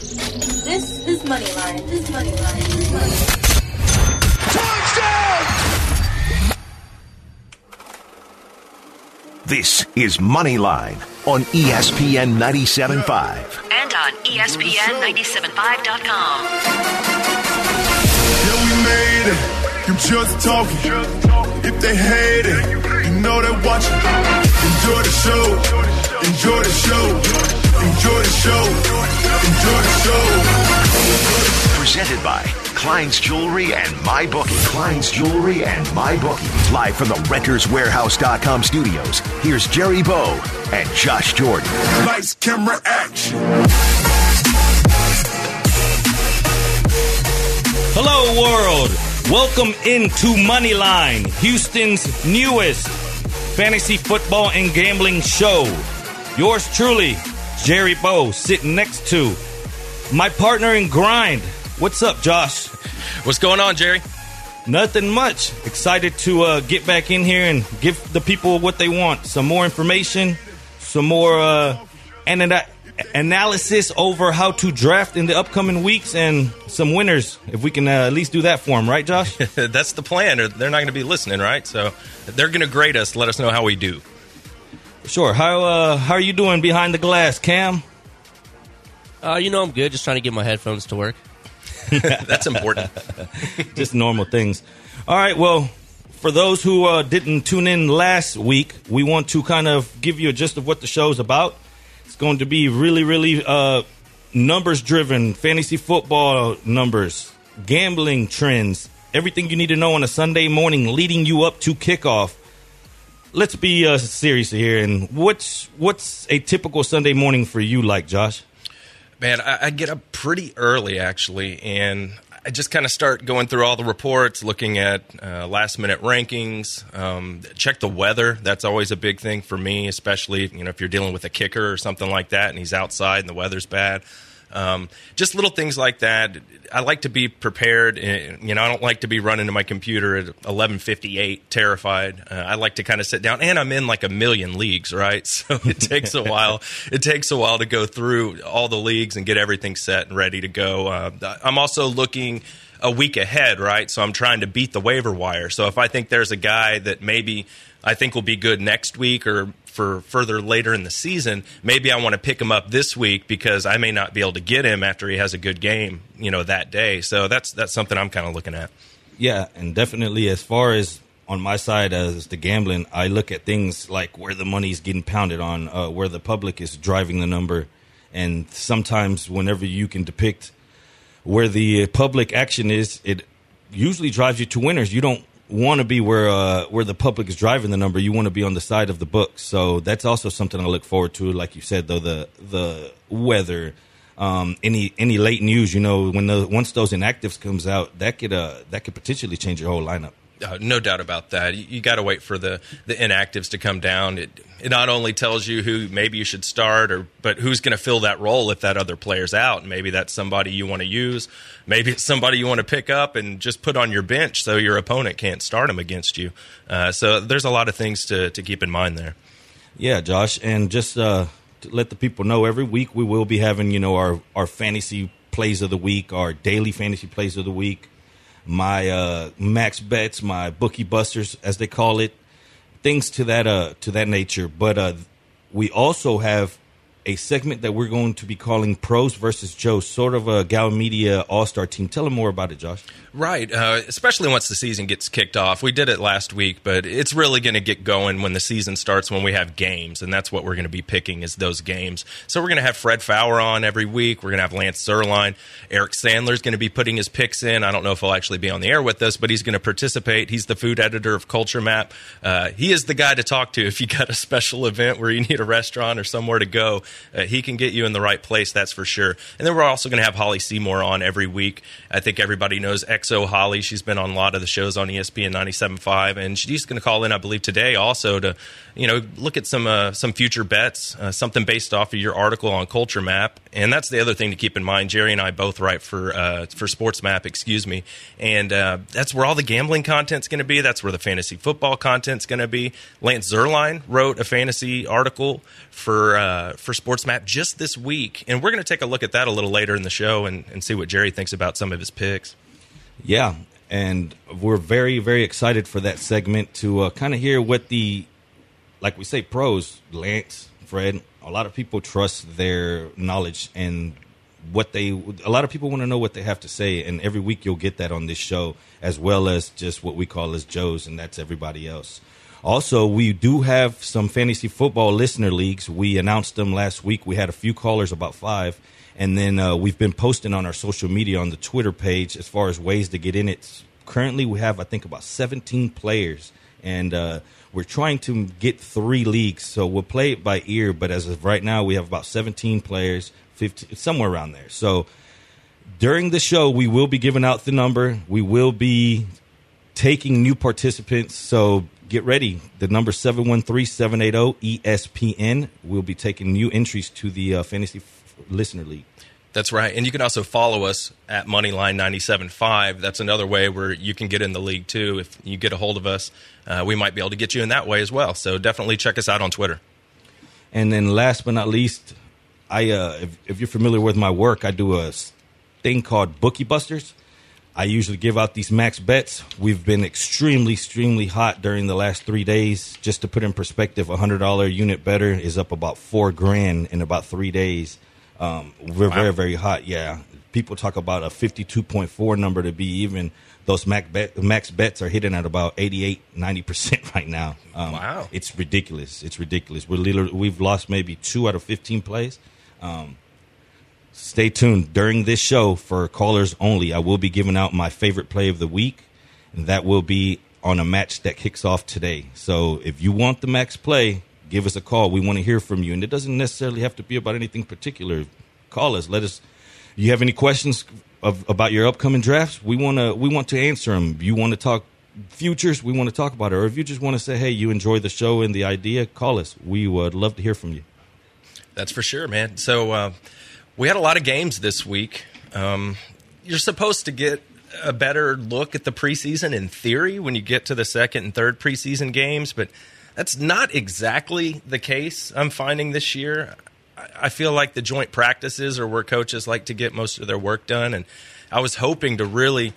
This is Moneyline. This is Moneyline. Money. Touchdown! This is Moneyline on ESPN 97.5. And on E ESPN975.com. Yeah, we made it. You just talking. If they hate it, you know they watching. Enjoy the show. Enjoy the show. Enjoy the show. Enjoy the show. Presented by Klein's Jewelry and MyBookie. Klein's Jewelry and MyBookie. Live from the RentersWarehouse.com studios, here's Jerry Bow and Josh Jordan. Lights, camera, action. Hello, world. Welcome into Moneyline, Houston's newest fantasy football and gambling show. Yours truly, Jerry Bow, sitting next to my partner in grind. What's up, Josh? What's going on, Jerry? Nothing much. Excited to uh, get back in here and give the people what they want. Some more information, some more uh, ana- analysis over how to draft in the upcoming weeks, and some winners. If we can uh, at least do that for them, right, Josh? That's the plan. They're they're not going to be listening, right? So they're going to grade us, let us know how we do. Sure. How uh, how are you doing behind the glass, Cam? Uh, you know I'm good. Just trying to get my headphones to work. That's important. Just normal things. All right. Well, for those who uh, didn't tune in last week, we want to kind of give you a gist of what the show's about. It's going to be really, really uh, numbers driven, fantasy football numbers, gambling trends, everything you need to know on a Sunday morning leading you up to kickoff. Let's be uh, serious here. And what's what's a typical Sunday morning for you like, Josh? Man, I, I get up pretty early actually, and I just kind of start going through all the reports, looking at uh, last minute rankings. Um, check the weather. That's always a big thing for me, especially you know if you're dealing with a kicker or something like that, and he's outside and the weather's bad. Um, just little things like that. I like to be prepared. and, You know, I don't like to be running to my computer at 11:58, terrified. Uh, I like to kind of sit down, and I'm in like a million leagues, right? So it takes a while. It takes a while to go through all the leagues and get everything set and ready to go. Uh, I'm also looking a week ahead, right? So I'm trying to beat the waiver wire. So if I think there's a guy that maybe I think will be good next week or for further later in the season, maybe I want to pick him up this week because I may not be able to get him after he has a good game, you know, that day. So that's that's something I'm kind of looking at. Yeah, and definitely as far as on my side as the gambling, I look at things like where the money's getting pounded on, uh, where the public is driving the number, and sometimes whenever you can depict where the public action is, it usually drives you to winners. You don't want to be where uh, where the public is driving the number. You want to be on the side of the book. So that's also something I look forward to. Like you said, though the the weather, um, any any late news. You know, when the once those inactives comes out, that could uh, that could potentially change your whole lineup. Uh, no doubt about that. You, you got to wait for the, the inactives to come down. It it not only tells you who maybe you should start, or but who's going to fill that role if that other player's out. Maybe that's somebody you want to use. Maybe it's somebody you want to pick up and just put on your bench so your opponent can't start him against you. Uh, so there's a lot of things to to keep in mind there. Yeah, Josh, and just uh, let the people know, every week we will be having you know our our fantasy plays of the week, our daily fantasy plays of the week, my uh, max bets, my bookie busters, as they call it, things to that uh to that nature. But uh, we also have a segment that we're going to be calling Pros versus Joe, sort of a Gow Media All Star team. Tell them more about it, Josh. Right, uh, especially once the season gets kicked off. We did it last week, but it's really going to get going when the season starts when we have games, and that's what we're going to be picking is those games. So we're going to have Fred Fowler on every week. We're going to have Lance Zierlein. Eric Sandler's going to be putting his picks in. I don't know if he'll actually be on the air with us, but he's going to participate. He's the food editor of Culture Map. Uh, he is the guy to talk to if you got a special event where you need a restaurant or somewhere to go. Uh, he can get you in the right place, that's for sure. And then we're also going to have Holly Seymour on every week. I think everybody knows XO Holly. She's been on a lot of the shows on ESPN 97.5, and she's going to call in, I believe, today also to, you know, look at some uh, some future bets, uh, something based off of your article on Culture Map, And that's the other thing to keep in mind. Jerry and I both write for uh, for Sports Map, excuse me, and uh, that's where all the gambling content's going to be. That's where the fantasy football content's going to be. Lance Zierlein wrote a fantasy article for uh, for Sports Map just this week, and we're going to take a look at that a little later in the show and, and see what Jerry thinks about some of his picks. Yeah, and we're very very excited for that segment to uh, kind of hear what the like we say pros Lance Fred a lot of people trust their knowledge and what they a lot of people want to know what they have to say and every week you'll get that on this show as well as just what we call as joes and that's everybody else. Also we do have some fantasy football listener leagues. We announced them last week. We had a few callers about five and then uh, we've been posting on our social media on the twitter page as far as ways to get in it. Currently we have i think about 17 players and uh, we're trying to get three leagues, so we'll play it by ear. But as of right now, we have about 17 players, 15, somewhere around there. So during the show, we will be giving out the number. We will be taking new participants. So get ready. The number 713-780-ESPN. We'll be taking new entries to the uh, Fantasy Listener League. That's right. And you can also follow us at Moneyline 97.5. That's another way where you can get in the league too. If you get a hold of us, uh, we might be able to get you in that way as well. So definitely check us out on Twitter. And then last but not least, I uh, if, if you're familiar with my work, I do a thing called Bookie Busters. I usually give out these max bets. We've been extremely, extremely hot during the last three days. Just to put in perspective, a hundred dollar unit better is up about four grand in about three days. Um, we're wow. very, very hot. Yeah. People talk about a 52.4 number to be even. Those max, bet, max bets are hitting at about 88, 90% right now. Um, wow. It's ridiculous. It's ridiculous. We're literally, we've lost maybe two out of 15 plays. Um, stay tuned during this show for callers only. I will be giving out my favorite play of the week, and that will be on a match that kicks off today. So if you want the max play, give us a call. We want to hear from you, and it doesn't necessarily have to be about anything particular. Call us. Let us. You have any questions of, about your upcoming drafts? We want to. We want to answer them. You want to talk futures? We want to talk about it. Or if you just want to say, hey, you enjoy the show and the idea, call us. We would love to hear from you. That's for sure, man. So uh, we had a lot of games this week. Um, you're supposed to get a better look at the preseason in theory when you get to the second and third preseason games, but that's not exactly the case I'm finding this year. I feel like the joint practices are where coaches like to get most of their work done. And I was hoping to really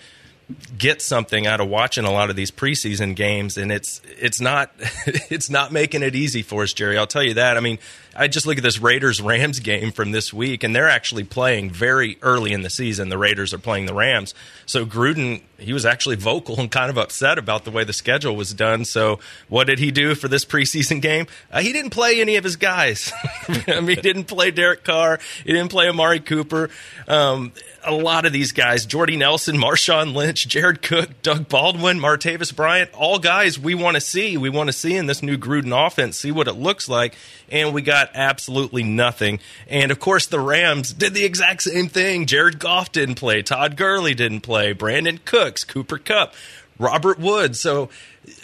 get something out of watching a lot of these preseason games and it's it's not it's not making it easy for us Jerry I'll tell you that I mean I just look at this Raiders Rams game from this week, and they're actually playing very early in the season. The Raiders are playing the Rams. So Gruden, he was actually vocal and kind of upset about the way the schedule was done. So what did he do for this preseason game? Uh, he didn't play any of his guys. I mean, he didn't play Derek Carr. He didn't play Amari Cooper. Um, a lot of these guys, Jordy Nelson, Marshawn Lynch, Jared Cook, Doug Baldwin, Martavis Bryant, all guys we want to see. We want to see in this new Gruden offense, see what it looks like. And we got absolutely nothing. And of course, the Rams did the exact same thing. Jared Goff didn't play. Todd Gurley didn't play. Brandin Cooks, Cooper Kupp, Robert Woods. So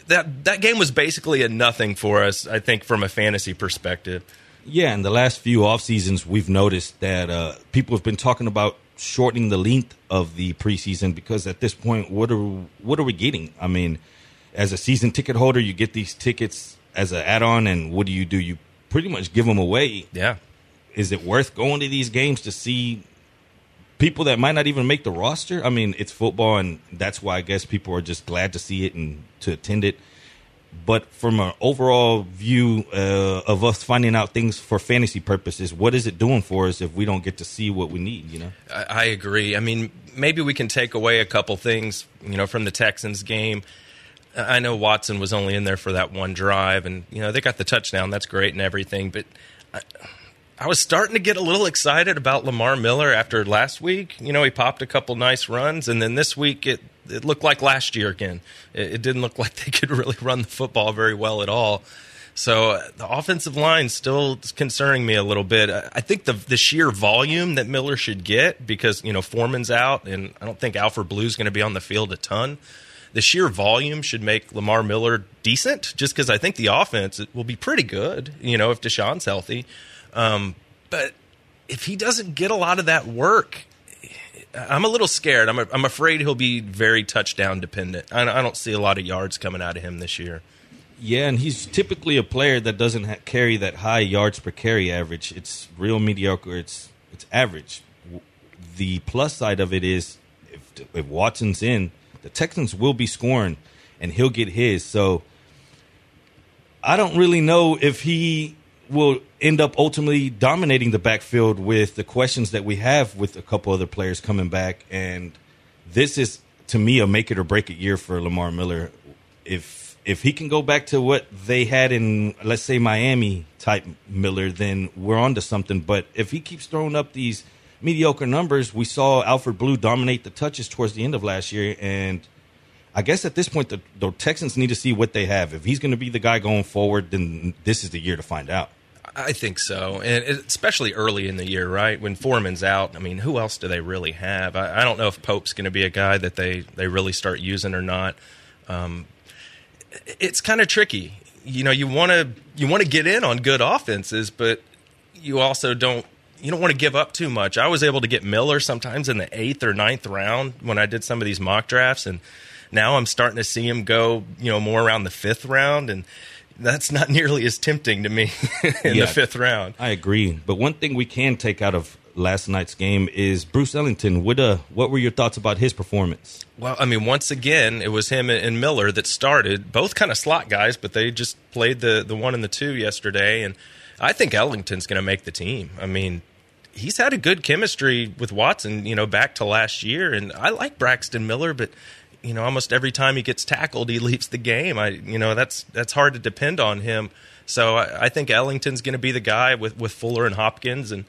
that that game was basically a nothing for us, I think, from a fantasy perspective. Yeah, in the last few off seasons, we've noticed that uh, people have been talking about shortening the length of the preseason because at this point, what are what are we getting? I mean, as a season ticket holder, you get these tickets as an add-on, and what do you do? You pretty much give them away. Yeah. Is it worth going to these games to see people that might not even make the roster? I mean, it's football, and that's why I guess people are just glad to see it and to attend it. But from an overall view uh, of us finding out things for fantasy purposes, what is it doing for us if we don't get to see what we need? You know, I, I agree. I mean, maybe we can take away a couple things, you know, from the Texans game. I know Watson was only in there for that one drive, and you know they got the touchdown. That's great and everything, but I, I, was starting to get a little excited about Lamar Miller after last week. You know, he popped a couple nice runs, and then this week it it looked like last year again. It, it didn't look like they could really run the football very well at all. So uh, the offensive line still concerning me a little bit. I think the the sheer volume that Miller should get because you know Foreman's out, and I don't think Alfred Blue's going to be on the field a ton the sheer volume should make Lamar Miller decent, just because I think the offense will be pretty good, you know, if Deshaun's healthy. Um, but if he doesn't get a lot of that work, I'm a little scared. I'm, a, I'm afraid he'll be very touchdown dependent. I, I don't see a lot of yards coming out of him this year. Yeah, and he's typically a player that doesn't ha- carry that high yards per carry average. It's real mediocre. It's it's average. The plus side of it is if if Watson's in, the Texans will be scoring, and he'll get his. So I don't really know if he will end up ultimately dominating the backfield with the questions that we have with a couple other players coming back. And this is, to me, a make it or break it year for Lamar Miller. If if he can go back to what they had in, let's say, Miami type Miller, then we're on to something. But if he keeps throwing up these mediocre numbers, we saw Alfred Blue dominate the touches towards the end of last year, and I guess at this point the, the Texans need to see what they have. If he's going to be the guy going forward, then this is the year to find out. I think so, and especially early in the year, right when Foreman's out. I mean, who else do they really have? I, I don't know if Pope's going to be a guy that they they really start using or not. Um, it's kind of tricky. You know, you want to you want to get in on good offenses, but you also don't you don't want to give up too much. I was able to get Miller sometimes in the eighth or ninth round when I did some of these mock drafts, and now I'm starting to see him go, you know, more around the fifth round, and that's not nearly as tempting to me in Yeah. the fifth round. I agree, but one thing we can take out of last night's game is Bruce Ellington. What uh, what were your thoughts about his performance? Well, I mean, once again, it was him and Miller that started. Both kind of slot guys, but they just played the the one and the two yesterday, and I think Ellington's going to make the team. I mean, he's had a good chemistry with Watson, you know, back to last year, and I like Braxton Miller, but you know, almost every time he gets tackled, he leaves the game. I, you know, that's that's hard to depend on him. So I, I think Ellington's going to be the guy with with Fuller and Hopkins and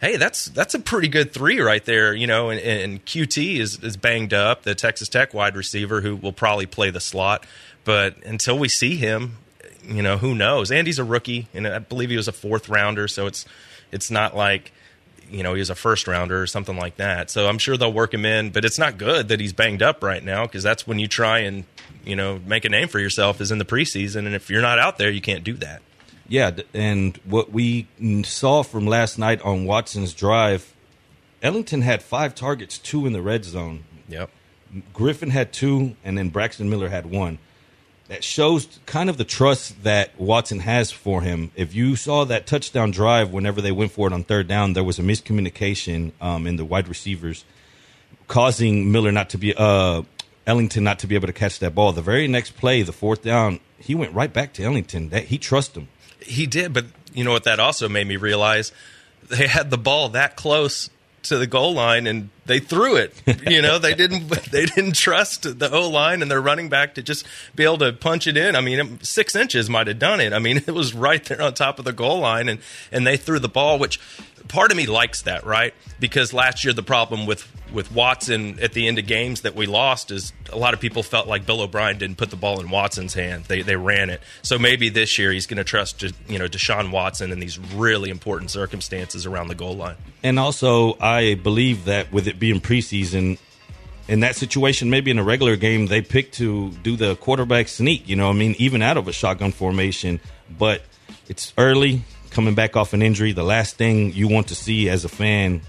hey, that's that's a pretty good three right there, you know. And, and Coutee is is banged up, the Texas Tech wide receiver who will probably play the slot. But until we see him, you know, who knows? Andy's a rookie, and I believe he was a fourth rounder, so it's it's not like you know he was a first rounder or something like that. So I'm sure they'll work him in, but it's not good that he's banged up right now because that's when you try and you know make a name for yourself is in the preseason, and if you're not out there, you can't do that. Yeah, and what we saw from last night on Watson's drive, Ellington had five targets, two in the red zone. Yep. Griffin had two, and then Braxton Miller had one. That shows kind of the trust that Watson has for him. If you saw that touchdown drive, whenever they went for it on third down, there was a miscommunication um, in the wide receivers, causing Miller not to be uh, Ellington not to be able to catch that ball. The very next play, the fourth down, he went right back to Ellington. That he trusts him. He did, but you know what that also made me realize? They had the ball that close to the goal line and they threw it. You know, they didn't they didn't trust the O line and their running back to just be able to punch it in. I mean, six inches might have done it. I mean, it was right there on top of the goal line and and they threw the ball, which part of me likes that, right? Because last year the problem with with Watson at the end of games that we lost is a lot of people felt like Bill O'Brien didn't put the ball in Watson's hand. They they ran it. So maybe this year he's going to trust you know Deshaun Watson in these really important circumstances around the goal line. And also, I believe that with it being preseason, in that situation, maybe in a regular game, they pick to do the quarterback sneak, you know, I mean, even out of a shotgun formation. But it's early, coming back off an injury. The last thing you want to see as a fan,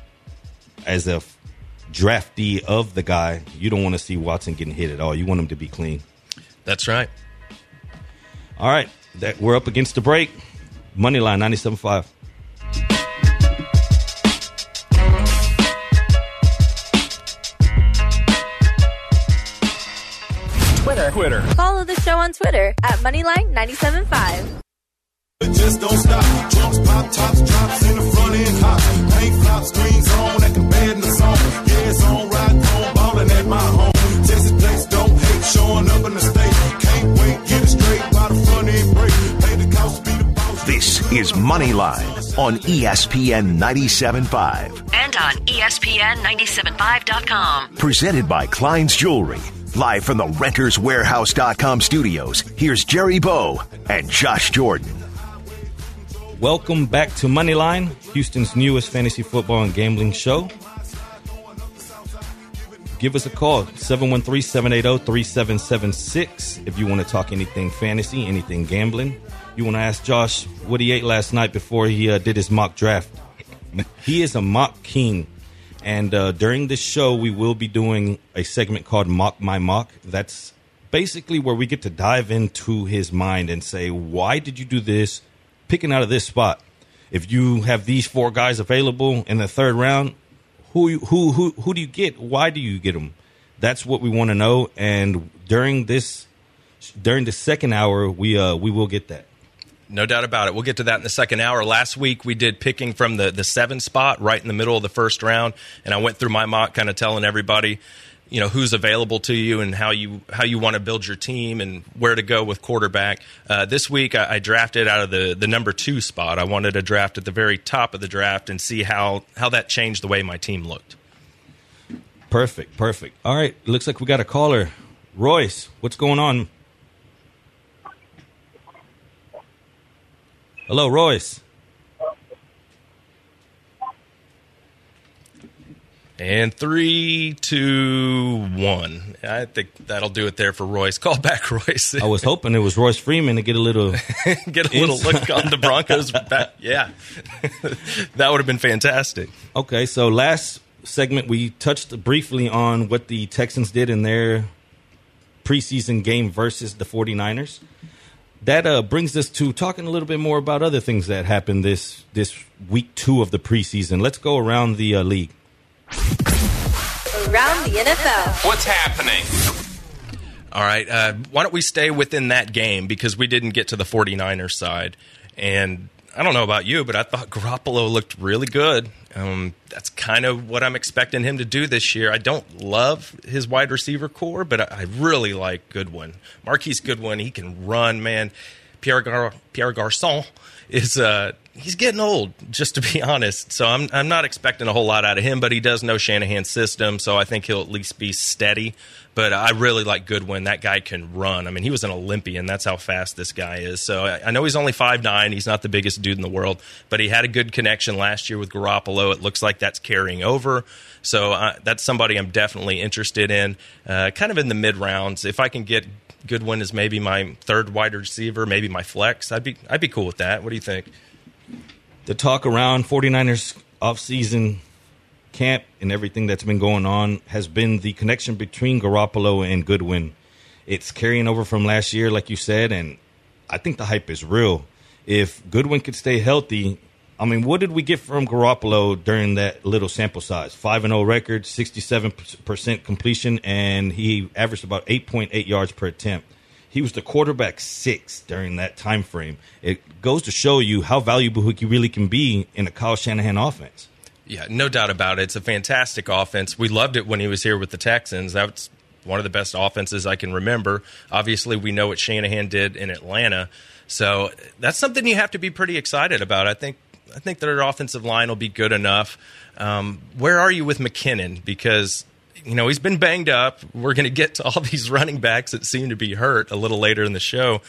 as a draftee of the guy, you don't want to see Watson getting hit at all. You want him to be clean. That's right. All right, that we're up against the break. Money line 97.5. Twitter. Twitter. Follow the show on Twitter at Moneyline975. It just don't stop. Drums pop, tops, drops in the front end hot. Paint flop, screens on, acting bad in the song. Yeah, it's on, ride on, ballin' at my home. Texas place don't hate, showing up in the state. Can't wait, get it straight by the front end break. Pay the cost, be the boss. This is Moneyline on ESPN 97.5. and on E ESPN975.com. Presented by Klein's Jewelry. Live from the renterswarehouse.com studios, here's Jerry Bow and Josh Jordan. Welcome back to Moneyline, Houston's newest fantasy football and gambling show. Give us a call, 713 780 3776, if you want to talk anything fantasy, anything gambling. You want to ask Josh what he ate last night before he uh, did his mock draft. he is a mock king. And uh, during this show, we will be doing a segment called Mock My Mock. That's basically where we get to dive into his mind and say, why did you do this? Picking out of this spot. If you have these four guys available in the third round, who who who who do you get? Why do you get them? That's what we want to know. And during this during the second hour, we uh we will get that. No doubt about it. We'll get to that in the second hour. Last week we did picking from the the seven spot right in the middle of the first round, and I went through my mock, kind of telling everybody, you know, who's available to you and how you how you want to build your team and where to go with quarterback. Uh, this week I, I drafted out of the the number two spot. I wanted to draft at the very top of the draft and see how how that changed the way my team looked. Perfect, perfect. All right, looks like we got a caller. Royce, what's going on? Hello, Royce. And three, two, one. I think that'll do it there for Royce. Call back, Royce. I was hoping it was Royce Freeman to get a little. Get a little look on the Broncos. back. Yeah, that would have been fantastic. Okay, so last segment we touched briefly on what the Texans did in their preseason game versus the 49ers. That uh, brings us to talking a little bit more about other things that happened this this week two of the preseason. Let's go around the uh, league. Around the NFL. What's happening? All right. Uh, why don't we stay within that game because we didn't get to the 49ers side. And I don't know about you, but I thought Garoppolo looked really good. Um, that's kind of what I'm expecting him to do this year. I don't love his wide receiver core, but I, I really like Goodwin. Marquise Goodwin, he can run, man. Pierre, Gar- Pierre Garcon is uh, he's getting old, just to be honest. So I'm I'm not expecting a whole lot out of him, but he does know Shanahan's system, so I think he'll at least be steady. But I really like Goodwin. That guy can run. I mean, he was an Olympian. That's how fast this guy is. So I, I know he's only five nine. He's not the biggest dude in the world, but he had a good connection last year with Garoppolo. It looks like that's carrying over. So uh, that's somebody I'm definitely interested in. Uh, kind of in the mid rounds. If I can get Goodwin as maybe my third wide receiver, maybe my flex, I'd be I'd be cool with that. What do you think? the talk around 49ers offseason camp and everything that's been going on has been the connection between Garoppolo and Goodwin. It's carrying over from last year, like you said, and I think the hype is real. If Goodwin could stay healthy, I mean, what did we get from Garoppolo during that little sample size? 5 and 0 record, 67% completion, and he averaged about 8.8 yards per attempt. He was the quarterback six during that time frame. It goes to show you how valuable he really can be in a Kyle Shanahan offense. Yeah, no doubt about it. It's a fantastic offense. We loved it when he was here with the Texans. That's one of the best offenses I can remember. Obviously, we know what Shanahan did in Atlanta. So that's something you have to be pretty excited about. I think I think their offensive line will be good enough. Um, where are you with McKinnon? Because you know he's been banged up. We're going to get to all these running backs that seem to be hurt a little later in the show.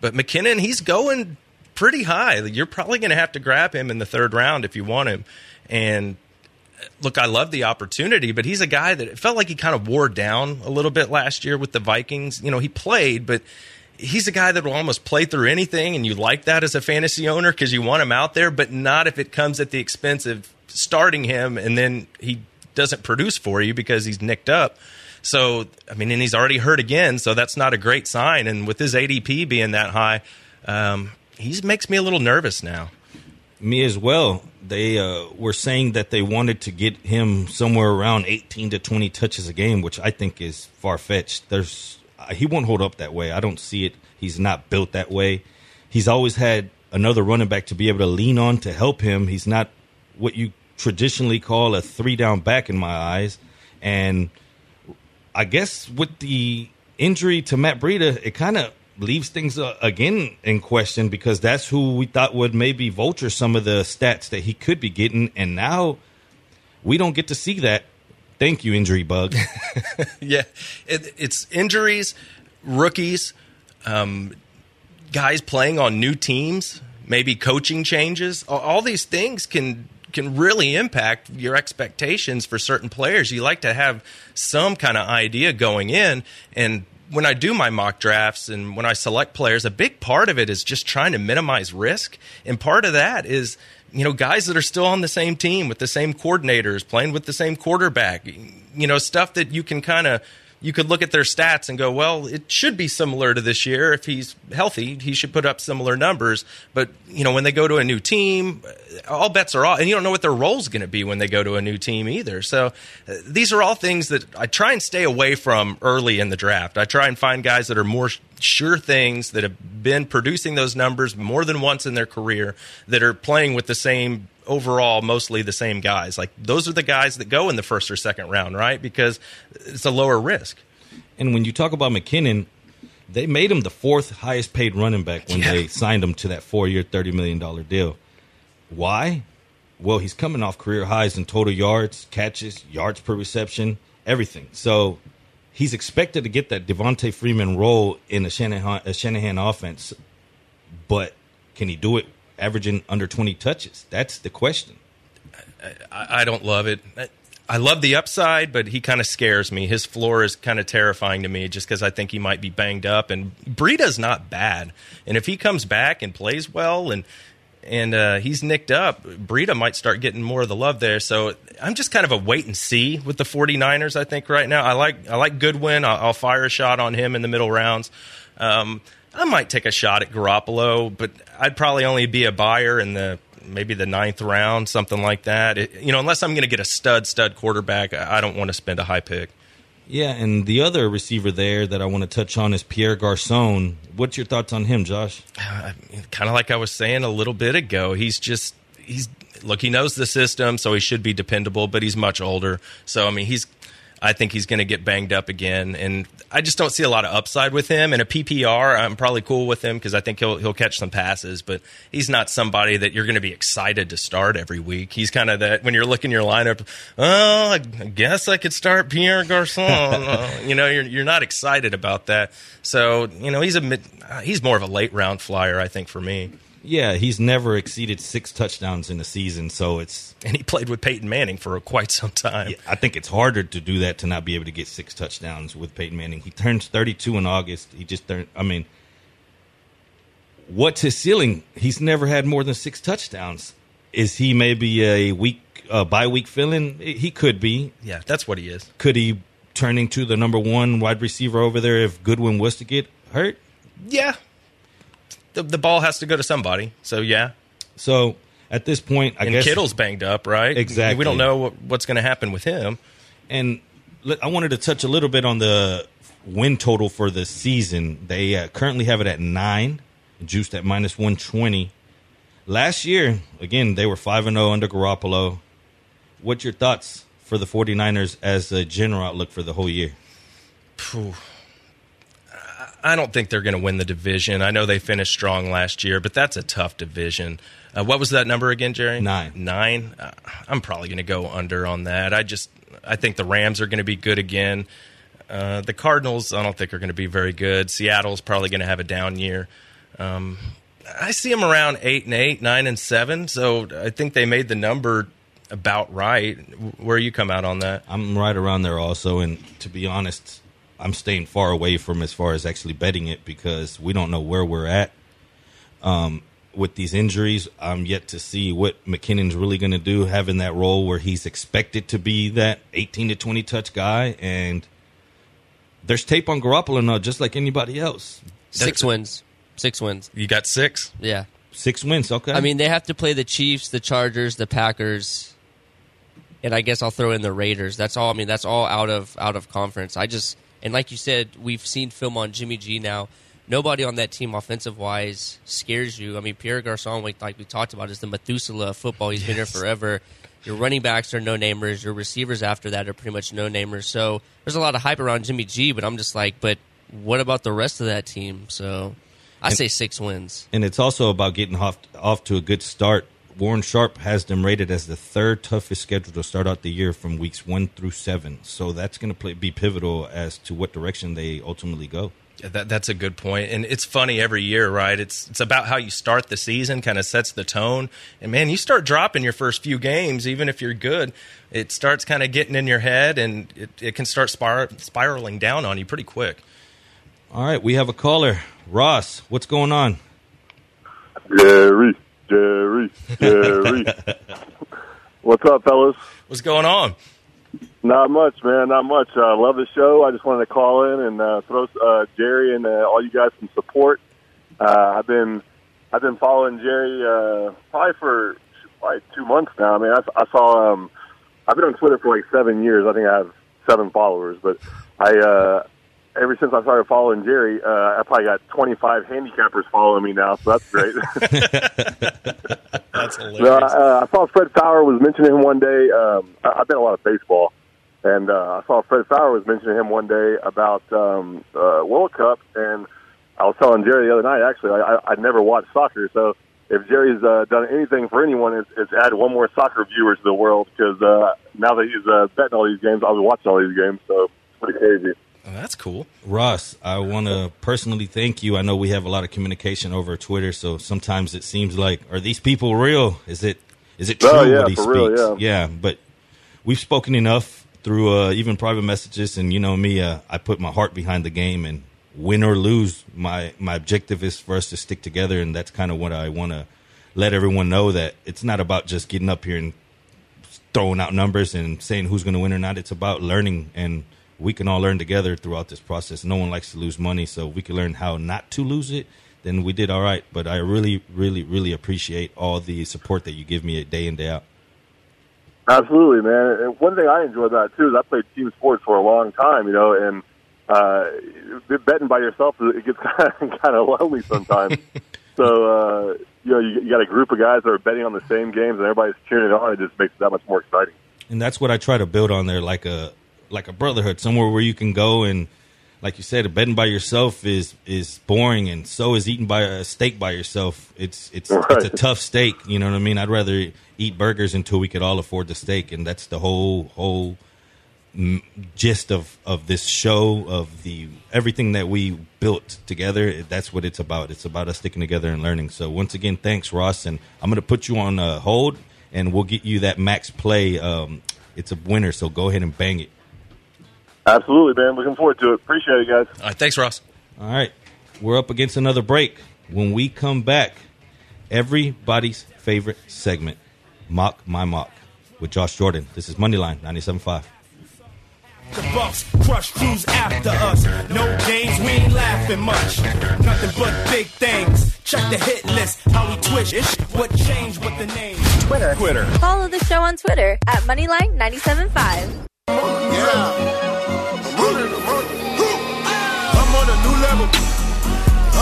But McKinnon, he's going pretty high. You're probably going to have to grab him in the third round if you want him. And look, I love the opportunity, but he's a guy that it felt like he kind of wore down a little bit last year with the Vikings. You know, he played, but he's a guy that will almost play through anything, and you like that as a fantasy owner because you want him out there, but not if it comes at the expense of starting him and then he doesn't produce for you because he's nicked up. So, I mean, and he's already hurt again, so that's not a great sign. And with his ADP being that high, um, he makes me a little nervous now. Me as well. They uh, were saying that they wanted to get him somewhere around 18 to 20 touches a game, which I think is far fetched. There's he won't hold up that way. I don't see it. He's not built that way. He's always had another running back to be able to lean on to help him. He's not what you traditionally call a three down back in my eyes. And I guess with the injury to Matt Breida, it kind of leaves things uh, again in question because that's who we thought would maybe vulture some of the stats that he could be getting, and now we don't get to see that. Thank you, injury bug. yeah, it, it's injuries, rookies, um, guys playing on new teams, maybe coaching changes. All, all these things can can really impact your expectations for certain players. You like to have some kind of idea going in, and when I do my mock drafts and when I select players, a big part of it is just trying to minimize risk. And part of that is you know, guys that are still on the same team with the same coordinators, playing with the same quarterback, you know, stuff that you can kind of you could look at their stats and go, well, it should be similar to this year. If he's healthy, he should put up similar numbers. But, you know, when they go to a new team, all bets are off. And you don't know what their role's going to be when they go to a new team either. So uh, these are all things that I try and stay away from early in the draft. I try and find guys that are more sure things, that have been producing those numbers more than once in their career, that are playing with the same overall mostly the same guys. Like those are the guys that go in the first or second round, right? Because it's a lower risk. And when you talk about McKinnon, they made him the fourth highest paid running back when Yeah. they signed him to that four year, $30 million deal. Why? Well, he's coming off career highs in total yards, catches, yards per reception, everything. So he's expected to get that Devonta Freeman role in a Shanahan, a Shanahan offense. But can he do it averaging under 20 touches? That's the question. I, I don't love it. I, love the upside, but he kind of scares me. His floor is kind of terrifying to me just because I think he might be banged up. And Breida's not bad. And if he comes back and plays well and and uh, he's nicked up, Breida might start getting more of the love there. So I'm just kind of a wait and see with the 49ers, I think, right now. I like I like Goodwin. I'll, I'll fire a shot on him in the middle rounds. Um, I might take a shot at Garoppolo, but I'd probably only be a buyer in the maybe the ninth round, something like that. It, you know, unless I'm going to get a stud stud quarterback, I I don't want to spend a high pick. Yeah, and the other receiver there that I want to touch on is Pierre Garcon. What's your thoughts on him, Josh? kind of like I was saying a little bit ago, he's just he's look, he knows the system, so he should be dependable, but he's much older. So I mean, he's I think he's going to get banged up again, and I just don't see a lot of upside with him. In a PPR, I'm probably cool with him because I think he'll he'll catch some passes, but he's not somebody that you're going to be excited to start every week. He's kind of that when you're looking your lineup. Oh, I guess I could start Pierre Garcon. Uh, you know, you're you're not excited about that. So you know, he's a mid, uh, he's more of a late round flyer, I think, for me. Yeah, he's never exceeded six touchdowns in a season, so it's. And he played with Peyton Manning for quite some time. I think it's harder to do that to not be able to get six touchdowns with Peyton Manning. He turns 32 in August. He just turned. I mean, what's his ceiling? He's never had more than six touchdowns. Is he maybe a week, uh, bye week filling? He could be. Yeah, that's what he is. Could he turn into the number one wide receiver over there if Goodwin was to get hurt? Yeah. The, the ball has to go to somebody. So, yeah. So at this point, I and guess Kittle's banged up, right? Exactly. We don't know what, what's going to happen with him. And I wanted to touch a little bit on the win total for the season. They uh, currently have it at nine, juiced at minus 120. Last year, again, they were 5 and 0 under Garoppolo. What's your thoughts for the 49ers as a general outlook for the whole year? Phew. I don't think they're going to win the division. I know they finished strong last year, but that's a tough division. Uh, what was that number again, Jerry? Nine. Nine. Uh, I'm probably going to go under on that. I just I think the Rams are going to be good again. Uh, the Cardinals, I don't think are going to be very good. Seattle's probably going to have a down year. Um, I see them around eight and eight, nine and seven. So I think they made the number about right. Where you come out on that? I'm right around there also. And to be honest, I'm staying far away from as far as actually betting it because we don't know where we're at. Um, with these injuries, I'm yet to see what McKinnon's really going to do, having that role where he's expected to be that 18 to 20 touch guy. And there's tape on Garoppolo now, just like anybody else. Six wins. Six wins. You got six. Yeah. Six wins, okay. I mean, they have to play the Chiefs, the Chargers, the Packers, and I guess I'll throw in the Raiders. That's all. I mean, that's all out of out of conference. I just and like you said, we've seen film on Jimmy G now. Nobody on that team, offensive wise, scares you. I mean, Pierre Garcon, like like we talked about, is the Methuselah of football. He's been here forever. Your running backs are no namers. Your receivers after that are pretty much no namers. So there's a lot of hype around Jimmy G, but I'm just like, but what about the rest of that team? So I say six wins. and it's also about getting off off to a good start. Warren Sharp has them rated as the third toughest schedule to start out the year from weeks one through seven. So that's going to be pivotal as to what direction they ultimately go. Yeah, That, that's a good point, and it's funny every year, right? It's it's about how you start the season, kind of sets the tone. And man, you start dropping your first few games, even if you're good, it starts kind of getting in your head, and it, it can start spir- spiraling down on you pretty quick. All right, we have a caller, Ross. What's going on? Jerry, Jerry, Jerry. What's up, fellas? What's going on? Not much, man. Not much. I uh, love the show. I just wanted to call in and uh, throw uh, Jerry and uh, all you guys some support. Uh, I've been I've been following Jerry uh, probably for like two months now. I mean, I, I saw um, I've been on Twitter for like seven years. I think I have seven followers, but I uh, ever since I started following Jerry, uh, I probably got 25 handicappers following me now, so that's great. That's hilarious. no, uh, I saw Fred Fowler was mentioning him one day. Um, I, I've been a lot of baseball, and uh, I saw Fred Fowler was mentioning him one day about um, uh, World Cup, and I was telling Jerry the other night. Actually, I, I, I never watched soccer, so if Jerry's uh, done anything for anyone, it's, it's add one more soccer viewer to the world. Because uh, now that he's uh, betting all these games, I'll be watching all these games. So it's pretty crazy. Oh, that's cool. Ross, I want to personally thank you. I know we have a lot of communication over Twitter, so sometimes it seems like, are these people real? Is it is it true Oh, yeah, what he for speaks? real, yeah. but we've spoken enough through uh, even private messages, and you know me, uh, I put my heart behind the game, and win or lose, my my objective is for us to stick together, and that's kind of what I want to let everyone know that it's not about just getting up here and throwing out numbers and saying who's going to win or not. It's about learning, and we can all learn together throughout this process. No one likes to lose money, so if we can learn how not to lose it. Then we did all right. But I really, really, really appreciate all the support that you give me day in day out. Absolutely, man. And one thing I enjoy about it too is I played team sports for a long time, you know, and uh, betting by yourself it gets kind of, kind of lonely sometimes. so uh, you know, you, you got a group of guys that are betting on the same games, and everybody's cheering it on. It just makes it that much more exciting. and that's what I try to build on there, like a like a brotherhood, somewhere where you can go and, like you said, betting by yourself is is boring, and so is eating by a steak by yourself. It's it's it's a tough steak. You know what I mean? I'd rather eat burgers until we could all afford the steak, and that's the whole whole mm, gist of of this show of the everything that we built together. That's what it's about. It's about us sticking together and learning. So once again, thanks, Ross, and I'm going to put you on uh, hold, and we'll get you that max play. Um, it's a winner, so go ahead and bang it. Absolutely, man. Looking forward to it. Appreciate it, guys. All right, thanks, Ross. All right, we're up against another break. When we come back, everybody's favorite segment, Mock My Mock, with Josh Jordan. This is Moneyline 97.5. The Bucks crush crews after us. No games, we ain't laughing much. Nothing but big things. Check the hit list, how we twitch. What changed with the name? Twitter. Twitter. Follow the show on Twitter at Moneyline 975.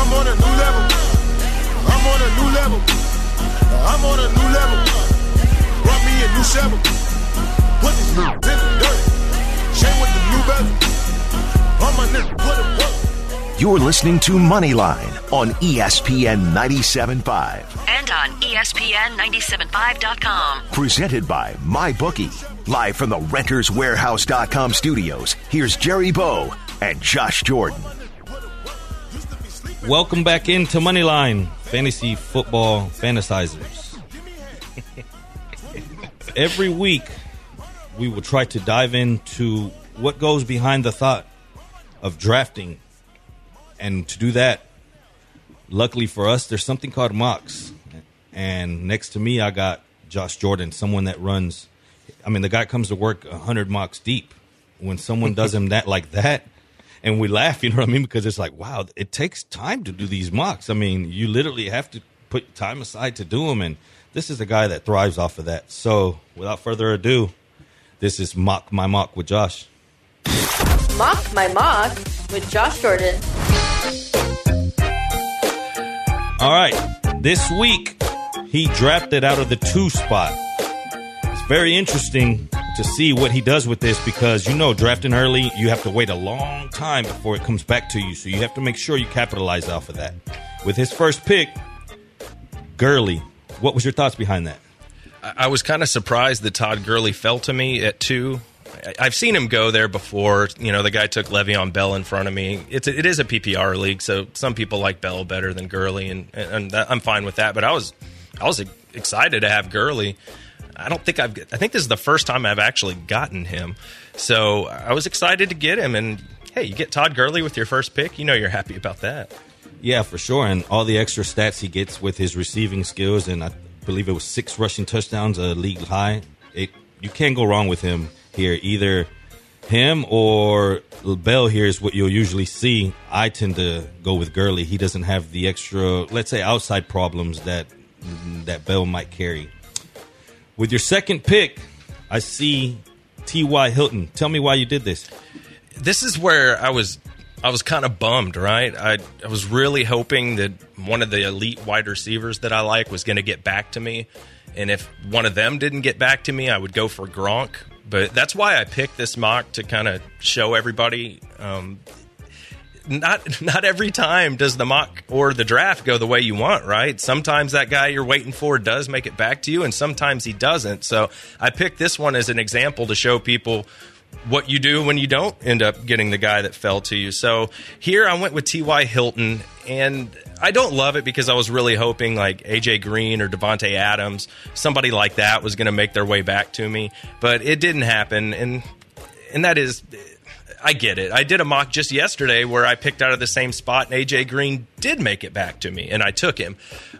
I'm on a new level. I'm on a new level. I'm on a new level. Brought me a new shovel. Put this new in the dirt. Chain with the new bezel. On my nigga, put it work. You're listening to Moneyline on ESPN 97.5. and on E ESPN975.com. Presented by MyBookie. Live from the RentersWarehouse.com studios, here's Jerry Bow and Josh Jordan. Welcome back into Moneyline, fantasy football fantasizers. Every week, we will try to dive into what goes behind the thought of drafting. And to do that, luckily for us, there's something called mocks. And next to me, I got Josh Jordan, someone that runs. I mean, the guy comes to work 100 mocks deep. When someone does him that like that, and we laugh, you know what I mean? Because it's like, wow, it takes time to do these mocks. I mean, you literally have to put time aside to do them, and this is a guy that thrives off of that. So, without further ado, this is mock my mock with Josh. Mock My Mock with Josh Jordan. All right, this week he drafted out of the two spot. It's very interesting to see what he does with this because you know drafting early you have to wait a long time before it comes back to you, so you have to make sure you capitalize off of that. With his first pick, Gurley, what was your thoughts behind that? I was kind of surprised that Todd Gurley fell to me at two. I- I've seen him go there before. You know, the guy took Le'Veon Bell in front of me. It's a, it is a PPR league, so some people like Bell better than Gurley, and and that, I'm fine with that. But I was I was excited to have Gurley. I don't think I've. I think this is the first time I've actually gotten him, so I was excited to get him. And hey, you get Todd Gurley with your first pick, you know you're happy about that. Yeah, for sure. And all the extra stats he gets with his receiving skills, and I believe it was six rushing touchdowns, a league high. It you can't go wrong with him here. Either him or Bell here is what you'll usually see. I tend to go with Gurley. He doesn't have the extra, let's say, outside problems that that Bell might carry. With your second pick, I see T.Y. Hilton. Tell me why you did this. This is where I was I was kind of bummed, right? I, I was really hoping that one of the elite wide receivers that I like was going to get back to me. And if one of them didn't get back to me, I would go for Gronk. But that's why I picked this mock to kind of show everybody. Um, not not every time does the mock or the draft go the way you want, right? Sometimes that guy you're waiting for does make it back to you, and sometimes he doesn't. So I picked this one as an example to show people what you do when you don't end up getting the guy that fell to you. So here I went with T.Y. Hilton, and I don't love it because I was really hoping like AJ Green or Davante Adams, somebody like that was going to make their way back to me, but it didn't happen, and and that is. I get it. I did a mock just yesterday where I picked out of the same spot, and AJ Green did make it back to me, and I took him.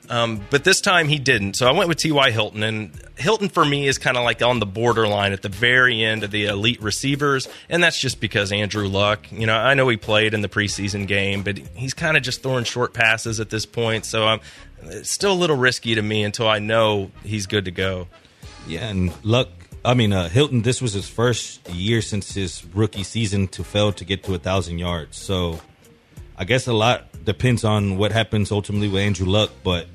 Um, but this time he didn't. So I went with T.Y. Hilton. And Hilton for me is kind of like on the borderline at the very end of the elite receivers. And that's just because Andrew Luck, you know, I know he played in the preseason game, but he's kind of just throwing short passes at this point. So um, it's still a little risky to me until I know he's good to go. Yeah, and Luck. I mean, uh, Hilton. This was his first year since his rookie season to fail to get to a thousand yards. So, I guess a lot depends on what happens ultimately with Andrew Luck. But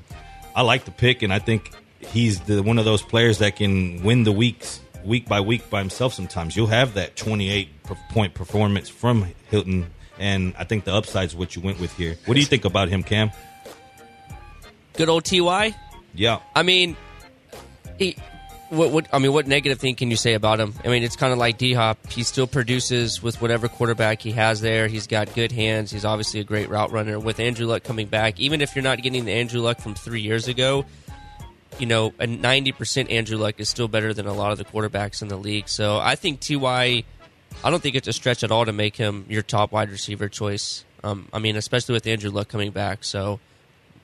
I like the pick, and I think he's the one of those players that can win the weeks week by week by himself. Sometimes you'll have that 28 point performance from Hilton, and I think the upside's what you went with here. What do you think about him, Cam? Good old Ty. Yeah, I mean, he, what, what I mean, what negative thing can you say about him? I mean, it's kind of like D Hop. He still produces with whatever quarterback he has there. He's got good hands. He's obviously a great route runner. With Andrew Luck coming back, even if you're not getting the Andrew Luck from three years ago, you know, a 90% Andrew Luck is still better than a lot of the quarterbacks in the league. So I think Ty. I don't think it's a stretch at all to make him your top wide receiver choice. Um, I mean, especially with Andrew Luck coming back. So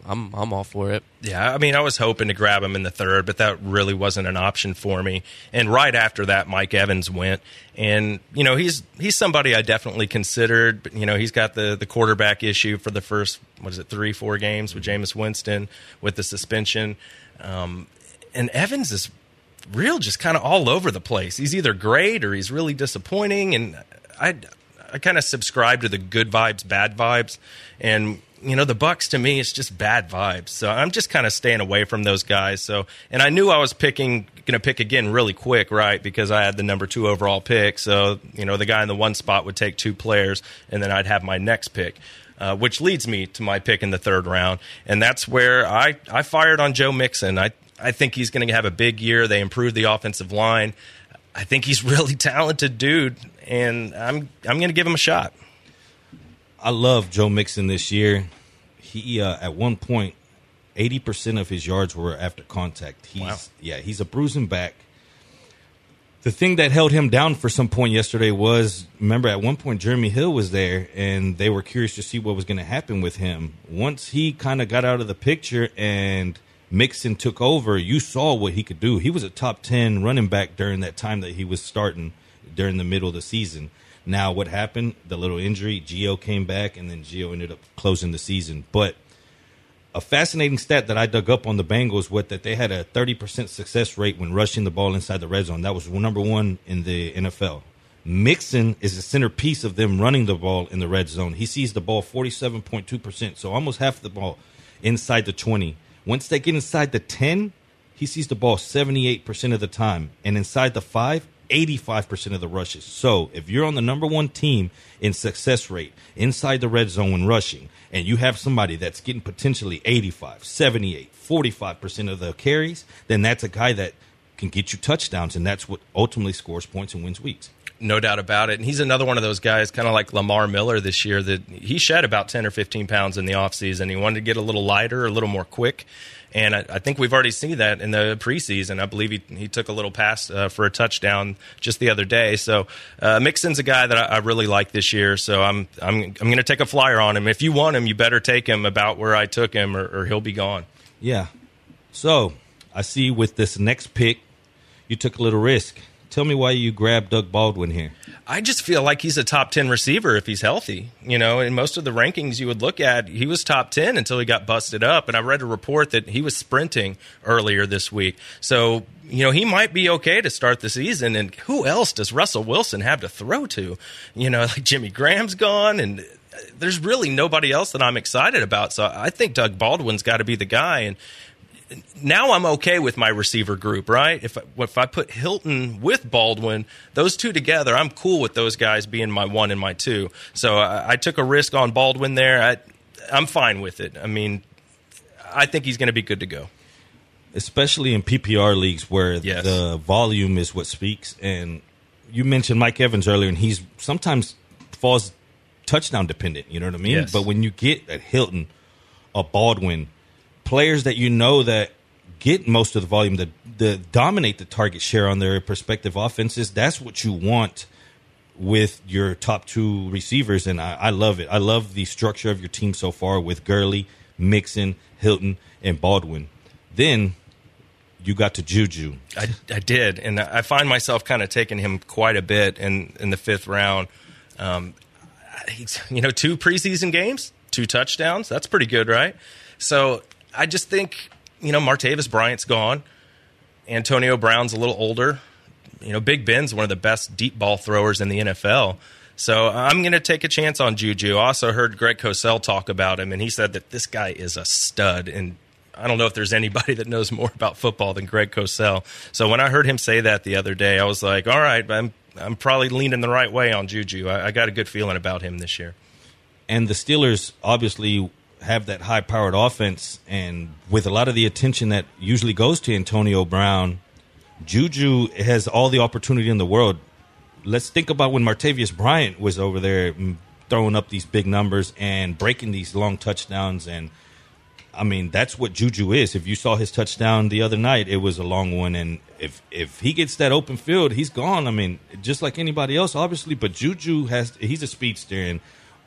I'm I'm all for it. Yeah, I mean, I was hoping to grab him in the third, but that really wasn't an option for me. And right after that, Mike Evans went, and you know, he's he's somebody I definitely considered. But you know, he's got the the quarterback issue for the first what is it three four games with Jameis Winston with the suspension, um, and Evans is real just kind of all over the place. He's either great or he's really disappointing, and I I kind of subscribe to the good vibes, bad vibes, and you know the Bucs to me it's just bad vibes. So I'm just kind of staying away from those guys. So and I knew I was picking going to pick again really quick, right? Because I had the number two overall pick. So you know the guy in the one spot would take two players, and then I'd have my next pick. Uh, which leads me to my pick in the third round, and that's where I, I fired on Joe Mixon. I I think he's going to have a big year. They improved the offensive line. I think he's really talented dude, and I'm I'm going to give him a shot. I love Joe Mixon this year. He uh, at one point, eighty percent of his yards were after contact. He's Wow. yeah, he's a bruising back. The thing that held him down for some point yesterday was remember at one point Jeremy Hill was there and they were curious to see what was going to happen with him. Once he kind of got out of the picture and Mixon took over, you saw what he could do. He was a top 10 running back during that time that he was starting during the middle of the season. Now, what happened? The little injury, Gio came back, and then Gio ended up closing the season. But a fascinating stat that I dug up on the Bengals was that they had a 30% success rate when rushing the ball inside the red zone. That was number one in the NFL. Mixon is the centerpiece of them running the ball in the red zone. He sees the ball 47.2%, so almost half the ball inside the 20. Once they get inside the 10, he sees the ball 78% of the time. And inside the 5, 85% of the rushes. So if you're on the number one team in success rate inside the red zone when rushing, and you have somebody that's getting potentially 85, 78, 45% of the carries, then that's a guy that can get you touchdowns, and that's what ultimately scores points and wins weeks. No doubt about it. And he's another one of those guys, kind of like Lamar Miller this year, that he shed about 10 or 15 pounds in the offseason. He wanted to get a little lighter, a little more quick. And I, I think we've already seen that in the preseason. I believe he, he took a little pass uh, for a touchdown just the other day. So uh, Mixon's a guy that I, I really like this year. So I'm I'm I'm going to take a flyer on him. If you want him, you better take him about where I took him, or, or he'll be gone. Yeah. So I see with this next pick, you took a little risk. Tell me why you grabbed Doug Baldwin here. I just feel like he's a top 10 receiver if he's healthy. You know, in most of the rankings you would look at, he was top 10 until he got busted up. And I read a report that he was sprinting earlier this week. So, you know, he might be okay to start the season. And who else does Russell Wilson have to throw to? You know, like Jimmy Graham's gone and uh, there's really nobody else that I'm excited about. So I think Doug Baldwin's got to be the guy. And now I'm okay with my receiver group, right? If if I put Hilton with Baldwin, those two together, I'm cool with those guys being my one and my two. So I, I took a risk on Baldwin there. I, I'm fine with it. I mean, I think he's going to be good to go. Especially in PPR leagues where Yes. the volume is what speaks. And you mentioned Mike Evans earlier, and he's sometimes falls touchdown dependent. You know what I mean? Yes. But when you get a Hilton, a Baldwin, players that you know that get most of the volume, that, that dominate the target share on their respective offenses, that's what you want with your top two receivers. And I, I love it. I love the structure of your team so far with Gurley, Mixon, Hilton, and Baldwin. Then you got to Juju. I, I did, and I find myself kind of taking him quite a bit in in the fifth round. Um, you know, two preseason games, two touchdowns. That's pretty good, right? So I just think, you know, Martavis Bryant's gone. Antonio Brown's a little older. You know, Big Ben's one of the best deep ball throwers in the NFL. So I'm going to take a chance on Juju. I also heard Greg Cosell talk about him, and he said that this guy is a stud. And I don't know if there's anybody that knows more about football than Greg Cosell. So when I heard him say that the other day, I was like, all right, I'm I'm probably leaning the right way on Juju. I, I got a good feeling about him this year. and the Steelers obviously have that high powered offense and with a lot of the attention that usually goes to Antonio Brown, Juju has all the opportunity in the world. Let's think about when Martavis Bryant was over there mm, throwing up these big numbers and breaking these long touchdowns and I mean, that's what Juju is. If you saw his touchdown the other night, it was a long one, and if if he gets that open field, he's gone. I mean, just like anybody else, obviously. But Juju has he's a speedster, and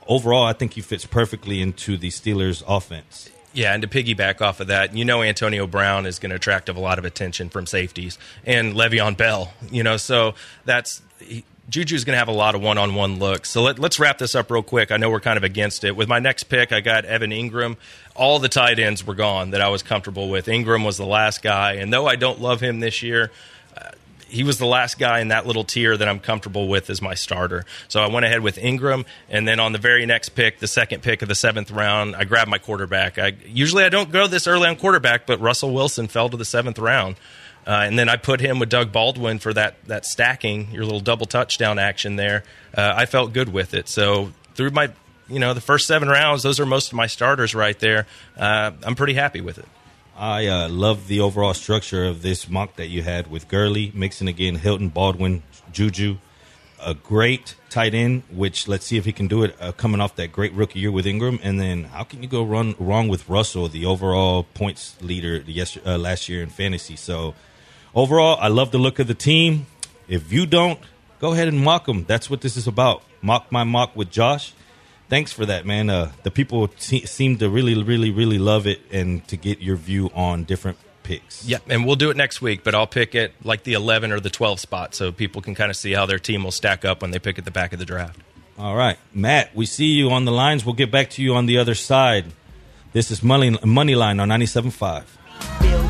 overall, I think he fits perfectly into the Steelers' offense. Yeah, and to piggyback off of that, you know Antonio Brown is going to attract a lot of attention from safeties and Le'Veon Bell. You know, so that's he, Juju's going to have a lot of one-on-one looks. So let, let's wrap this up real quick. I know we're kind of against it. With my next pick, I got Evan Engram. All the tight ends were gone that I was comfortable with. Engram was the last guy, and though I don't love him this year, he was the last guy in that little tier that I'm comfortable with as my starter. So I went ahead with Engram, and then on the very next pick, the second pick of the seventh round, I grabbed my quarterback. I usually I don't go this early on quarterback, but Russell Wilson fell to the seventh round. Uh, and then I put him with Doug Baldwin for that that stacking, your little double touchdown action there. Uh, I felt good with it. So through my, you know, the first seven rounds, those are most of my starters right there. Uh, I'm pretty happy with it. I uh, love the overall structure of this mock that you had with Gurley, Mixon again Hilton, Baldwin, Juju. A great tight end, which let's see if he can do it uh, coming off that great rookie year with Engram. And then how can you go run wrong with Russell, the overall points leader uh, last year in fantasy? So overall, I love the look of the team. If you don't, go ahead and mock them. That's what this is about. Mock my mock with Josh. Thanks for that, man. Uh, the people se- seem to really, really, really love it and to get your view on different picks. Yeah, and we'll do it next week, but I'll pick it like the 11 or the 12 spot so people can kind of see how their team will stack up when they pick at the back of the draft. All right, Matt, we see you on the lines. We'll get back to you on the other side. This is Money Moneyline on 97.5.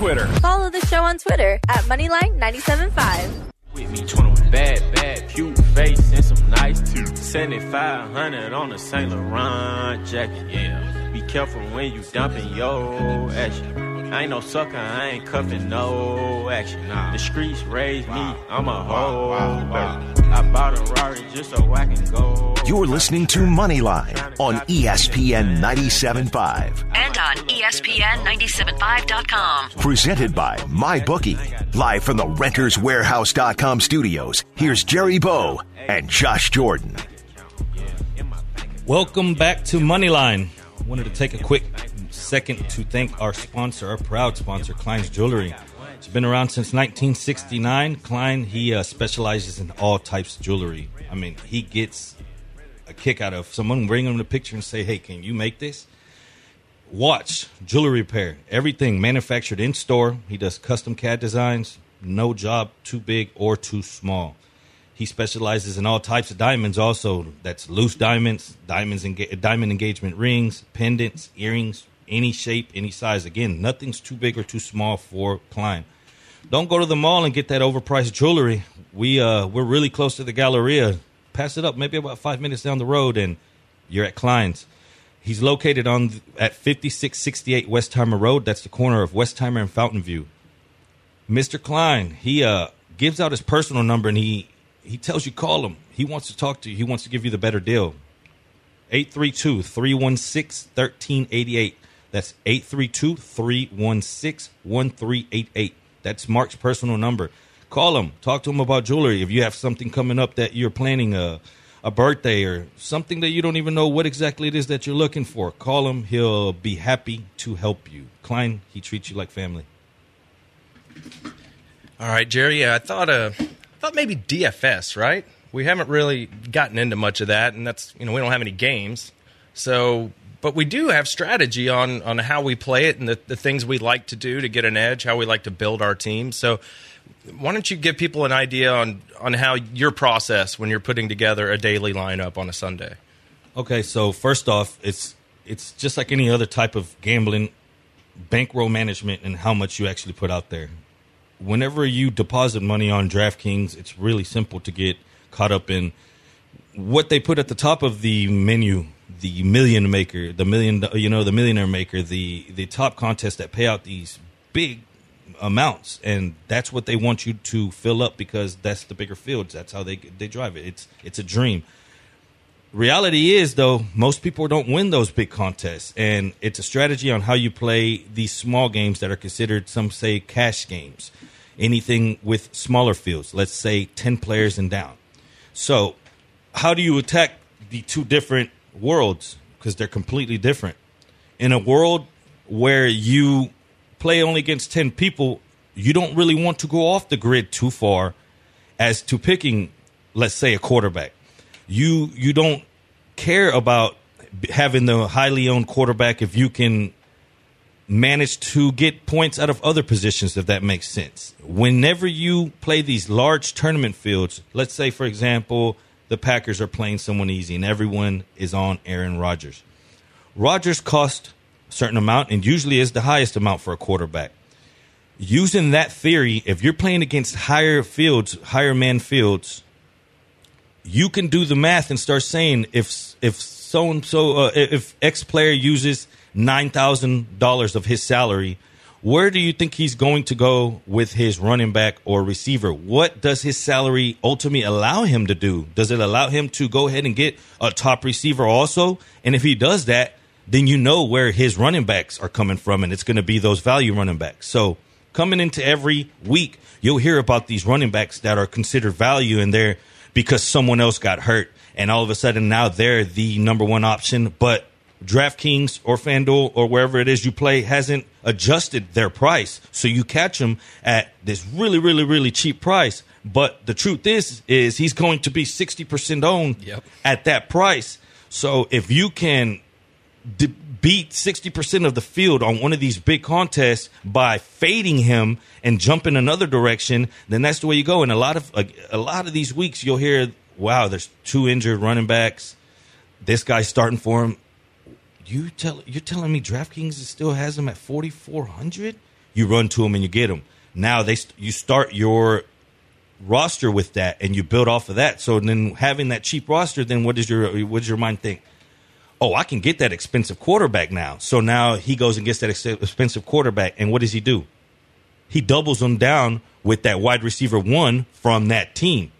Twitter. Follow the show on Twitter at Moneyline975. With me, 21 bad, bad, cute face and some nice teeth. 7500 on a Saint Laurent jacket, yeah. Be careful when you dumping your action. I ain't no sucker, I ain't cuffing no action. The streets raised me, I'm a hoe. I bought a Rari just so I can go. You're listening to Moneyline on ESPN 97.5. And on E ESPN975.com. Presented by MyBookie. Live from the RentersWarehouse.com studios, here's Jerry Bow and Josh Jordan. Welcome back to Moneyline. Wanted to take a quick second to thank our sponsor, our proud sponsor, Klein's Jewelry. It's been around since 1969. Klein, he uh, specializes in all types of jewelry. I mean, he gets a kick out of someone bringing him the picture and say, "Hey, can you make this?" Watch, jewelry repair, everything manufactured in store. He does custom CAD designs. No job too big or too small. He specializes in all types of diamonds. Also, that's loose diamonds, diamonds, enga- diamond engagement rings, pendants, earrings, any shape, any size. Again, nothing's too big or too small for Klein. Don't go to the mall and get that overpriced jewelry. We uh, we're really close to the Galleria. Pass it up, maybe about five minutes down the road, and you're at Klein's. He's located on at 5668 Westheimer Road. That's the corner of Westheimer and Fountainview. Mr. Klein, he uh, gives out his personal number and he he tells you call him. He wants to talk to you. He wants to give you the better deal. 832-316-1388. That's 832-316-1388. That's Mark's personal number. Call him. Talk to him about jewelry. If you have something coming up that you're planning a a birthday or something that you don't even know what exactly it is that you're looking for, call him. He'll be happy to help you. Klein, he treats you like family. All right, Jerry. I thought uh, thought maybe DFS. Right? We haven't really gotten into much of that, and that's you know we don't have any games. So, but we do have strategy on on how we play it and the, the things we like to do to get an edge, how we like to build our team. So, why don't you give people an idea on on how your process when you're putting together a daily lineup on a Sunday? Okay, so first off, it's it's just like any other type of gambling, bankroll management, and how much you actually put out there. Whenever you deposit money on DraftKings, it's really simple to get caught up in what they put at the top of the menu, the million maker, the million, you know, the millionaire maker, the the top contests that pay out these big amounts, and that's what they want you to fill up because that's the bigger fields. That's how they they drive it. It's it's a dream. Reality is, though, most people don't win those big contests, and it's a strategy on how you play these small games that are considered, some say, cash games. Anything with smaller fields, let's say 10 players and down. So, how do you attack the two different worlds? Because they're completely different. In a world where you play only against 10 people, you don't really want to go off the grid too far as to picking, let's say, a quarterback. You you don't care about having the highly owned quarterback if you can manage to get points out of other positions if that makes sense. Whenever you play these large tournament fields, let's say for example, the Packers are playing someone easy and everyone is on Aaron Rodgers. Rodgers cost a certain amount and usually is the highest amount for a quarterback. Using that theory, if you're playing against higher fields, higher man fields, you can do the math and start saying if if so and so if X player uses nine thousand dollars of his salary, where do you think he's going to go with his running back or receiver? What does his salary ultimately allow him to do? Does it allow him to go ahead and get a top receiver also? And if he does that, then you know where his running backs are coming from, and it's going to be those value running backs. So coming into every week, you'll hear about these running backs that are considered value, and they're because someone else got hurt, and all of a sudden now they're the number one option. But DraftKings or FanDuel or wherever it is you play hasn't adjusted their price, so you catch them at this really, really, really cheap price. But the truth is, is he's going to be sixty percent owned Yep. at that price. So if you can beat 60% of the field on one of these big contests by fading him and jumping another direction, then that's the way you go. And a lot of a, a lot of these weeks you'll hear, "Wow, there's two injured running backs. This guy's starting for him." You tell you're telling me DraftKings still has him at 4400? You run to him and you get him. Now they you start your roster with that and you build off of that. So then having that cheap roster, then what does your what does your mind think? Oh, I can get that expensive quarterback now. So now he goes and gets that ex- expensive quarterback, and what does he do? He doubles them down with that wide receiver one from that team.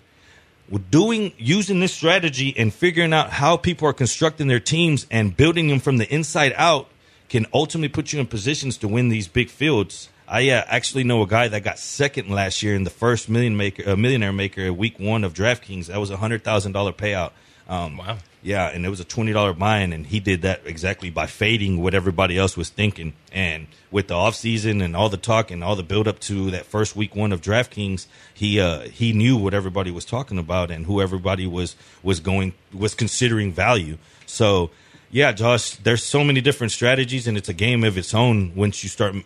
Doing using this strategy and figuring out how people are constructing their teams and building them from the inside out can ultimately put you in positions to win these big fields. I uh, actually know a guy that got second last year in the first million maker, uh, millionaire maker, week one of DraftKings. That was a hundred thousand dollar payout. Um, Wow. Yeah, and it was a twenty dollar buy-in, and he did that exactly by fading what everybody else was thinking. And with the offseason and all the talk and all the build up to that first week one of DraftKings, he uh, he knew what everybody was talking about and who everybody was was going was considering value. So yeah, Josh, there's so many different strategies, and it's a game of its own once you start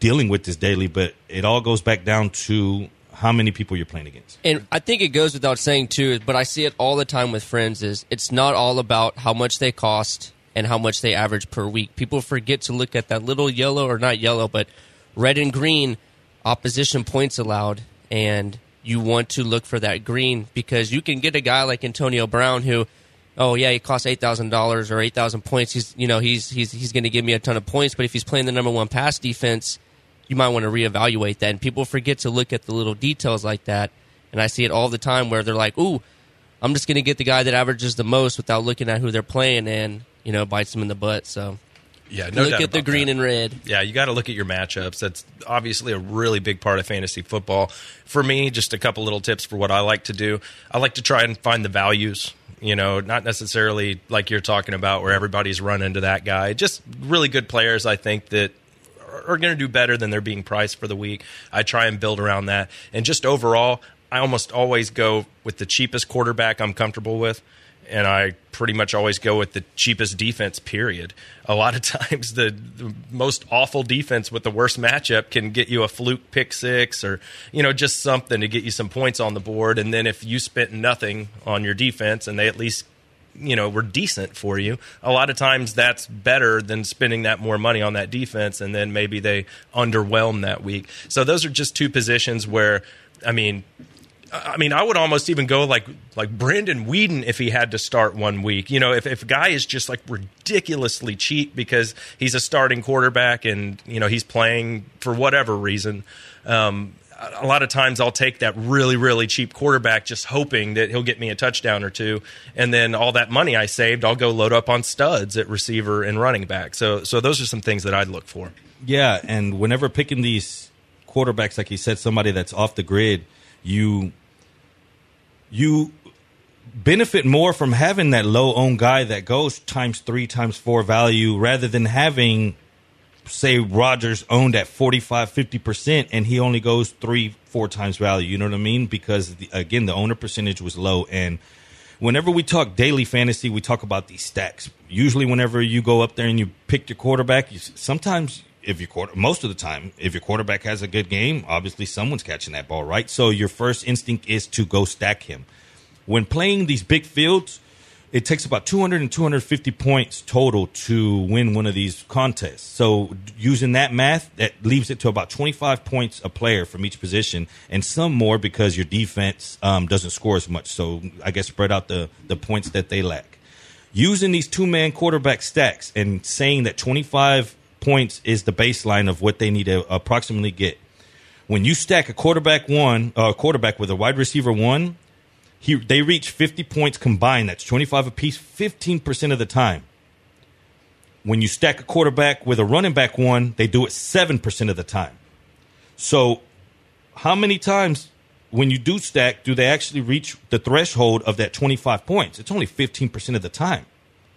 dealing with this daily. But it all goes back down to how many people you're playing against. And I think it goes without saying too, but I see it all the time with friends. Is it's not all about how much they cost and how much they average per week. People forget to look at that little yellow or not yellow, but red and green opposition points allowed, and you want to look for that green because you can get a guy like Antonio Brown who. Oh yeah, he costs eight thousand dollars or eight thousand points. He's you know he's he's he's going to give me a ton of points. But if he's playing the number one pass defense, you might want to reevaluate that. And people forget to look at the little details like that. And I see it all the time where they're like, "Ooh, I'm just going to get the guy that averages the most without looking at who they're playing," and you know bites them in the butt. So Yeah, no look at the green that. and red. Yeah, you got to look at your matchups. That's obviously a really big part of fantasy football. For me, just a couple little tips for what I like to do. I like to try and find the values. You know, not necessarily like you're talking about where everybody's run into that guy. Just really good players, I think, that are going to do better than they're being priced for the week. I try and build around that. And just overall, I almost always go with the cheapest quarterback I'm comfortable with. And I pretty much always go with the cheapest defense, period. A lot of times, the, the most awful defense with the worst matchup can get you a fluke pick six or, you know, just something to get you some points on the board. And then if you spent nothing on your defense and they at least you know were decent for you a lot of times that's better than spending that more money on that defense and then maybe they underwhelm that week so those are just two positions where i mean I mean, I would almost even go like like Brandon Weeden if he had to start one week. You know, if if a guy is just like ridiculously cheap because he's a starting quarterback and you know he's playing for whatever reason. Um, a lot of times I'll take that really, really cheap quarterback just hoping that he'll get me a touchdown or two. And then all that money I saved, I'll go load up on studs at receiver and running back. So, so those are some things that I'd look for. Yeah, and whenever picking these quarterbacks, like you said, somebody that's off the grid, you you benefit more from having that low owned guy that goes times three, times four value rather than having, say, Rodgers owned at 45, 50%, and he only goes three, four times value. You know what I mean? Because, the, again, the owner percentage was low. And whenever we talk daily fantasy, we talk about these stacks. Usually, whenever you go up there and you pick your quarterback, you, sometimes if your quarter, most of the time, if your quarterback has a good game, obviously someone's catching that ball, right? So your first instinct is to go stack him. When playing these big fields, it takes about 200 and 250 points total to win one of these contests. So using that math, that leaves it to about 25 points a player from each position, and some more because your defense um, doesn't score as much. So I guess spread out the the points that they lack. Using these two man quarterback stacks and saying that 25 points is the baseline of what they need to approximately get. When you stack a quarterback one, uh, quarterback with a wide receiver one, he they reach 50 points combined. That's 25 apiece, 15% of the time. When you stack a quarterback with a running back one, they do it 7% of the time. So, how many times when you do stack do they actually reach the threshold of that 25 points? It's only 15% of the time.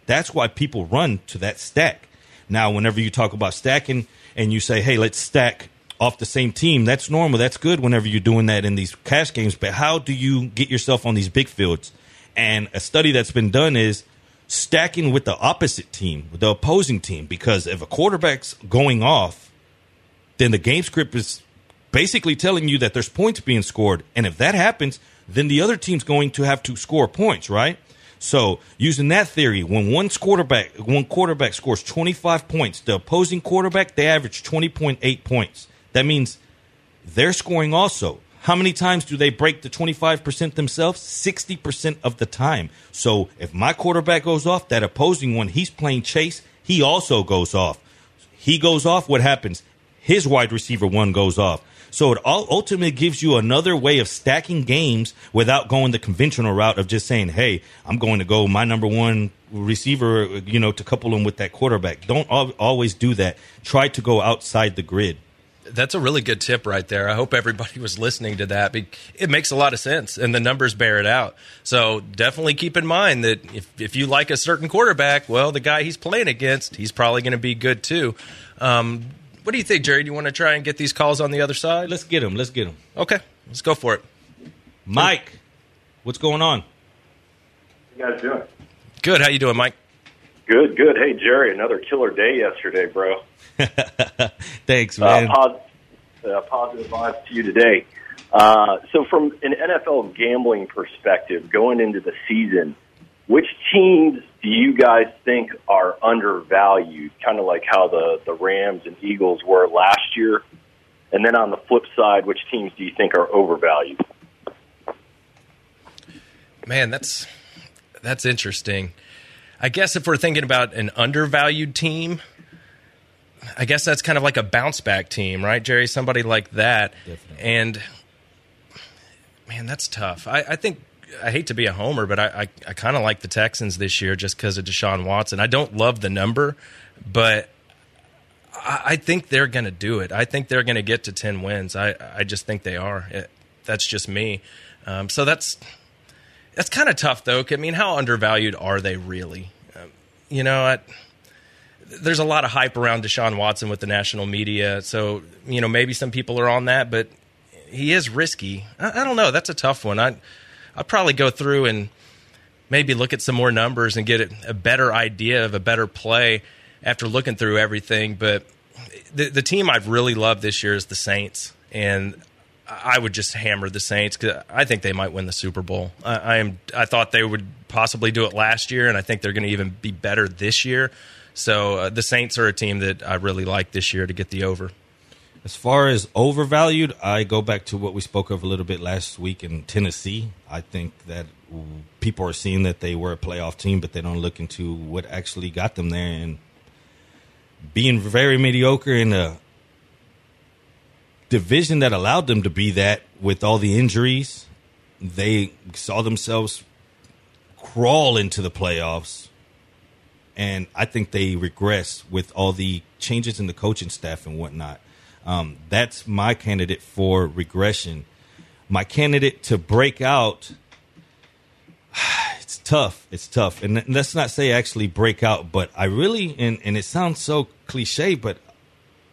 That's why people run to that stack. Now, whenever you talk about stacking and you say, hey, let's stack off the same team, that's normal. That's good whenever you're doing that in these cash games. But how do you get yourself on these big fields? And a study that's been done is stacking with the opposite team, the opposing team, because if a quarterback's going off, then the game script is basically telling you that there's points being scored. And if that happens, then the other team's going to have to score points, right? So using that theory, when one quarterback one quarterback scores 25 points, the opposing quarterback they average 20.8 points. That means they're scoring also. How many times do they break the 25% themselves? 60% of the time. So if my quarterback goes off, that opposing one, he's playing chase, he also goes off. He goes off, what happens? His wide receiver one goes off. So it all ultimately gives you another way of stacking games without going the conventional route of just saying, "Hey, I'm going to go my number one receiver," you know, to couple them with that quarterback. Don't always do that. Try to go outside the grid. That's a really good tip right there. I hope everybody was listening to that. It makes a lot of sense, and the numbers bear it out. So definitely keep in mind that if, if you like a certain quarterback, well, the guy he's playing against, he's probably going to be good too. Um, what do you think, Jerry? Do you want to try and get these calls on the other side? Let's get them. Let's get them. Okay, let's go for it. Mike, what's going on? you guys doing? Good. How you doing, Mike? Good, good. Hey, Jerry, another killer day yesterday, bro. Thanks, Uh, man. pos- uh, positive vibes to you today. Uh, so, from an NFL gambling perspective, going into the season, which teams do you guys think are undervalued? Kind of like how the, the Rams and Eagles were last year. And then on the flip side, which teams do you think are overvalued? Man, that's that's interesting. I guess if we're thinking about an undervalued team, I guess that's kind of like a bounce back team, right, Jerry? Somebody like that. And man, that's tough. I, I think I hate to be a homer, but I, I, I kind of like the Texans this year just because of Deshaun Watson. I don't love the number, but I, I think they're going to do it. I think they're going to get to ten wins. I I just think they are. It, that's just me. Um, so that's that's kind of tough, though. I mean, how undervalued are they really? Um, you know, I, there's a lot of hype around Deshaun Watson with the national media. So, you know, maybe some people are on that, but he is risky. I, I don't know. That's a tough one. I, I'd probably go through and maybe look at some more numbers and get a, better idea of a better play after looking through everything. But the, the team I've really loved this year is the Saints. And I would just hammer the Saints because I think they might win the Super Bowl. I, I am. I thought they would possibly do it last year, and I think they're going to even be better this year. So uh, the Saints are a team that I really like this year to get the over. As far as overvalued, I go back to what we spoke of a little bit last week in Tennessee. I think that people are seeing that they were a playoff team, but they don't look into what actually got them there and being very mediocre in a division that allowed them to be that with all the injuries. They saw themselves crawl into the playoffs and I think they regress with all the changes in the coaching staff and whatnot. Um, that's my candidate for regression. My candidate to break out. It's tough. It's tough, and let's not say actually break out, but I really and and it sounds so cliche, but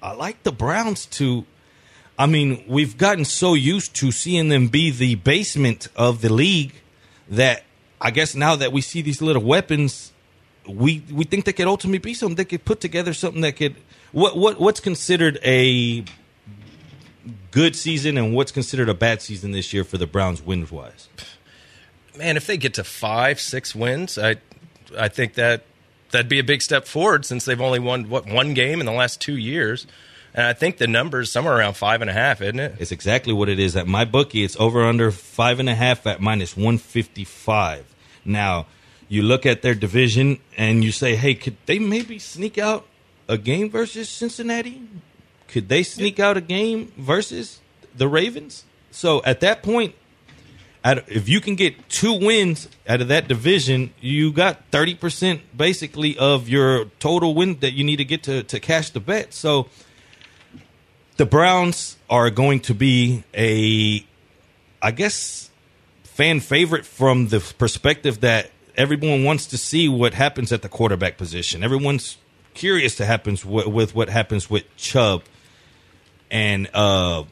I like the Browns to. I mean, we've gotten so used to seeing them be the basement of the league that I guess now that we see these little weapons we we think they could ultimately be something. They could put together something that could what what what's considered a good season and what's considered a bad season this year for the Browns wins wise. Man, if they get to five, six wins, I I think that that'd be a big step forward since they've only won what one game in the last two years. And I think the number's somewhere around five and a half, isn't it? It's exactly what it is at my bookie. It's over under five and a half at minus one fifty five. Now you look at their division and you say, hey, could they maybe sneak out a game versus Cincinnati? Could they sneak out a game versus the Ravens? So at that point, if you can get two wins out of that division, you got 30% basically of your total win that you need to get to, to cash the bet. So the Browns are going to be a, I guess, fan favorite from the perspective that everyone wants to see what happens at the quarterback position. Everyone's curious to happens with, with what happens with Chubb and uh,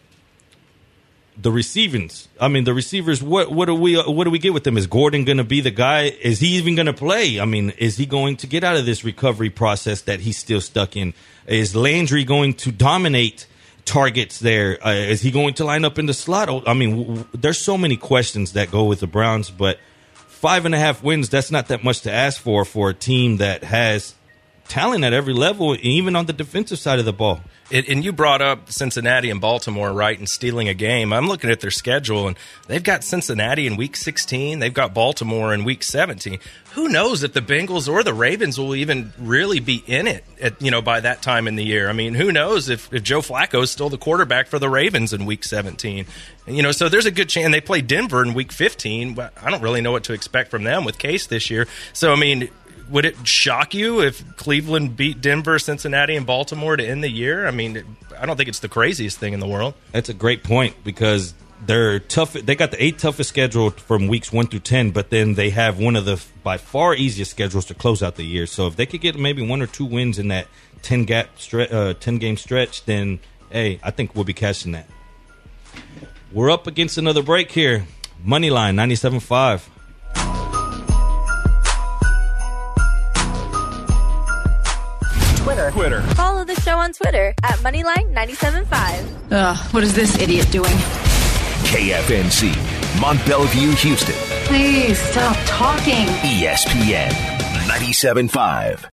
the receivings. I mean, the receivers. What what do we what do we get with them? Is Gordon going to be the guy? Is he even going to play? I mean, is he going to get out of this recovery process that he's still stuck in? Is Landry going to dominate? targets there? Uh, is he going to line up in the slot? I mean, w- w- there's so many questions that go with the Browns, but five and a half wins, that's not that much to ask for for a team that has talent at every level, even on the defensive side of the ball. And, and you brought up Cincinnati and Baltimore, right, and stealing a game. I'm looking at their schedule, and they've got Cincinnati in Week 16. They've got Baltimore in Week 17. Who knows if the Bengals or the Ravens will even really be in it, at, you know, by that time in the year? I mean, who knows if, if Joe Flacco is still the quarterback for the Ravens in Week 17? And, you know, so there's a good chance they play Denver in Week 15, but I don't really know what to expect from them with Case this year. So, I mean, would it shock you if Cleveland beat Denver, Cincinnati, and Baltimore to end the year? I mean, I don't think it's the craziest thing in the world. That's a great point because they're tough. They got the eight toughest schedule from weeks one through ten, but then they have one of the by far easiest schedules to close out the year. So if they could get maybe one or two wins in that ten gap stre- uh, ten game stretch, then hey, I think we'll be catching that. We're up against another break here. Moneyline 97.5. Twitter. Follow the show on Twitter at Moneyline975. Ugh, what is this idiot doing? KFNC, Mont Belvieu, Houston. Please stop talking. ESPN 97.5.